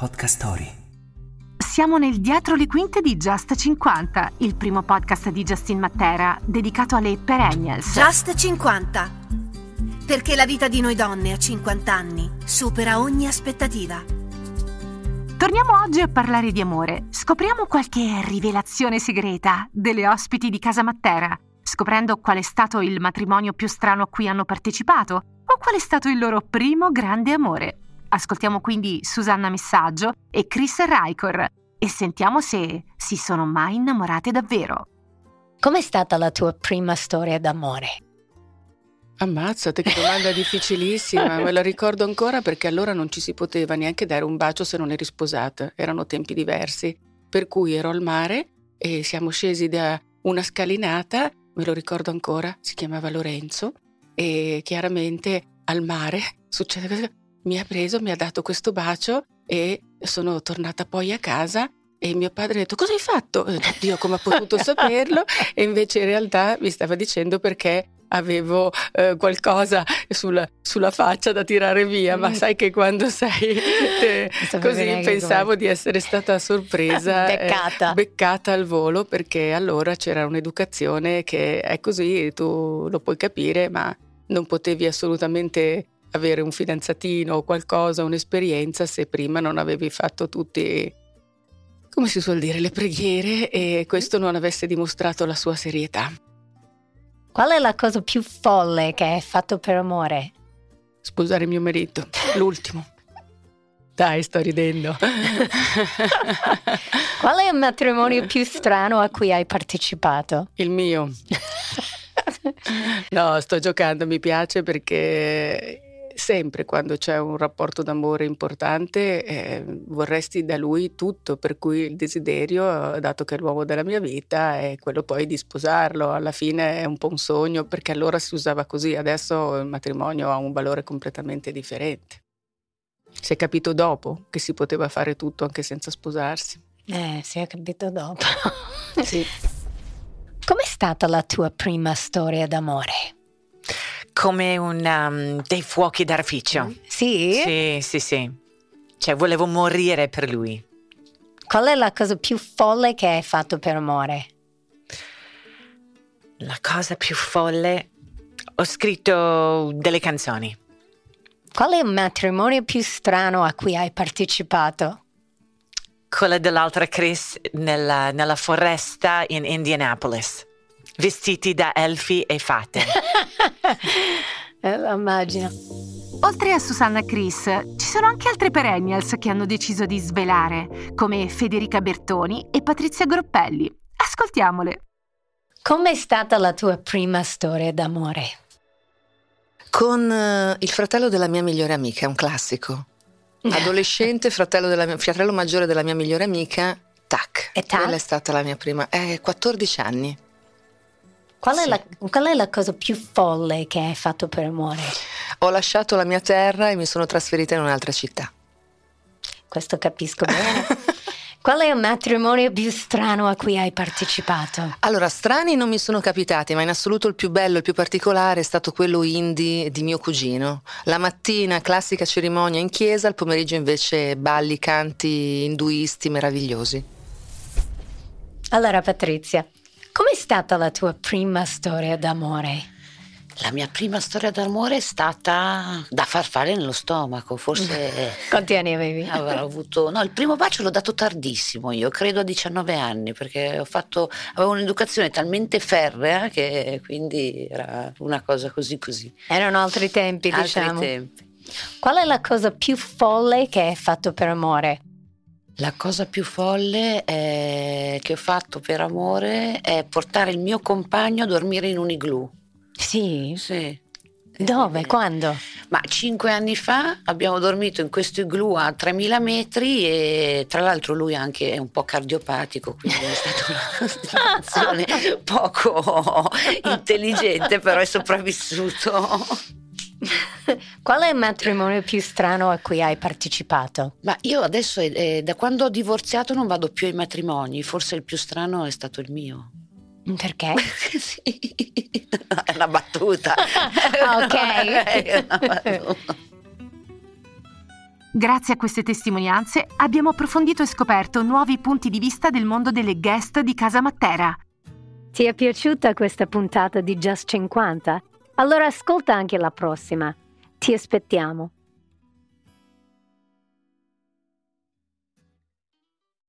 Podcast Story. Siamo nel dietro le quinte di Just 50, il primo podcast di Justin Matera dedicato alle perennials. Just 50. Perché la vita di noi donne a 50 anni supera ogni aspettativa. Torniamo oggi a parlare di amore. Scopriamo qualche rivelazione segreta delle ospiti di Casa Matera, scoprendo qual è stato il matrimonio più strano a cui hanno partecipato o qual è stato il loro primo grande amore. Ascoltiamo quindi Susanna Messaggio e Chris Raicor e sentiamo se si sono mai innamorate davvero. Com'è stata la tua prima storia d'amore? Ammazzate, che domanda difficilissima, me la ricordo ancora perché allora non ci si poteva neanche dare un bacio se non eri sposata, erano tempi diversi. Per cui ero al mare e siamo scesi da una scalinata, me lo ricordo ancora, si chiamava Lorenzo, e chiaramente al mare succede mi ha preso, mi ha dato questo bacio e sono tornata poi a casa e mio padre ha detto cosa hai fatto? Dio come ha potuto saperlo? E invece in realtà mi stava dicendo perché avevo eh, qualcosa sulla, sulla, faccia da tirare via, ma mm. sai che quando sei eh, così pensavo come... di essere stata sorpresa, beccata. Eh, beccata al volo perché allora c'era un'educazione che è così, tu lo puoi capire, ma non potevi assolutamente avere un fidanzatino o qualcosa, un'esperienza, se prima non avevi fatto tutti, come si suol dire, le preghiere e questo non avesse dimostrato la sua serietà. Qual è la cosa più folle che hai fatto per amore? Sposare mio marito, l'ultimo. Dai, sto ridendo. Qual è il matrimonio più strano a cui hai partecipato? Il mio. No, sto giocando, mi piace perché sempre quando c'è un rapporto d'amore importante eh, vorresti da lui tutto, per cui il desiderio, dato che è l'uomo della mia vita, è quello poi di sposarlo. Alla fine è un po' un sogno perché allora si usava così, adesso il matrimonio ha un valore completamente differente. Si è capito dopo che si poteva fare tutto anche senza sposarsi. Eh, si è capito dopo. sì. Com'è stata la tua prima storia d'amore? Come un, um, dei fuochi d'artificio. Sì? Sì, sì, sì. Cioè, volevo morire per lui. Qual è la cosa più folle che hai fatto per amore? La cosa più folle? Ho scritto delle canzoni. Qual è il matrimonio più strano a cui hai partecipato? Quella dell'altra Chris nella, nella foresta in Indianapolis vestiti da elfi e fate. eh, immagino. Oltre a Susanna Chris, ci sono anche altre perennials che hanno deciso di svelare, come Federica Bertoni e Patrizia Groppelli. Ascoltiamole. Com'è stata la tua prima storia d'amore? Con uh, il fratello della mia migliore amica, un classico. Adolescente, fratello, della, fratello maggiore della mia migliore amica, tac. E tac? Quella è stata la mia prima. Eh, 14 anni. Qual è, sì. la, qual è, la, cosa più folle che hai fatto per amore? Ho lasciato la mia terra e mi sono trasferita in un'altra città. Questo capisco bene. Qual è il matrimonio più strano a cui hai partecipato? Allora, strani non mi sono capitati, ma in assoluto il più bello, il più particolare è stato quello indie di mio cugino. La mattina classica cerimonia in chiesa, il pomeriggio invece balli, canti induisti meravigliosi. Allora, Patrizia, Com'è stata la tua prima storia d'amore? La mia prima storia d'amore è stata da far fare nello stomaco, forse... Quanti anni avevi? Avrò avuto... No, il primo bacio l'ho dato tardissimo, io credo a 19 anni, perché ho fatto... avevo un'educazione talmente ferrea che quindi era una cosa così così. Erano altri tempi, altri diciamo. tempi. Qual è la cosa più folle che hai fatto per amore? La cosa più folle è, che ho fatto per amore è portare il mio compagno a dormire in un igloo. Sì? Sì. Dove? Quando? Ma cinque anni fa abbiamo dormito in questo igloo a 3000 metri e tra l'altro lui anche è un po' cardiopatico, quindi è stata una situazione poco intelligente, però è sopravvissuto. Qual è il matrimonio più strano a cui hai partecipato? Ma io adesso, eh, da quando ho divorziato, non vado più ai matrimoni. Forse il più strano è stato il mio. Perché? sì, è una battuta. ok. È una battuta. Grazie a queste testimonianze abbiamo approfondito e scoperto nuovi punti di vista del mondo delle guest di Casa Matera. Ti è piaciuta questa puntata di Just 50? Allora ascolta anche la prossima. Ti aspettiamo.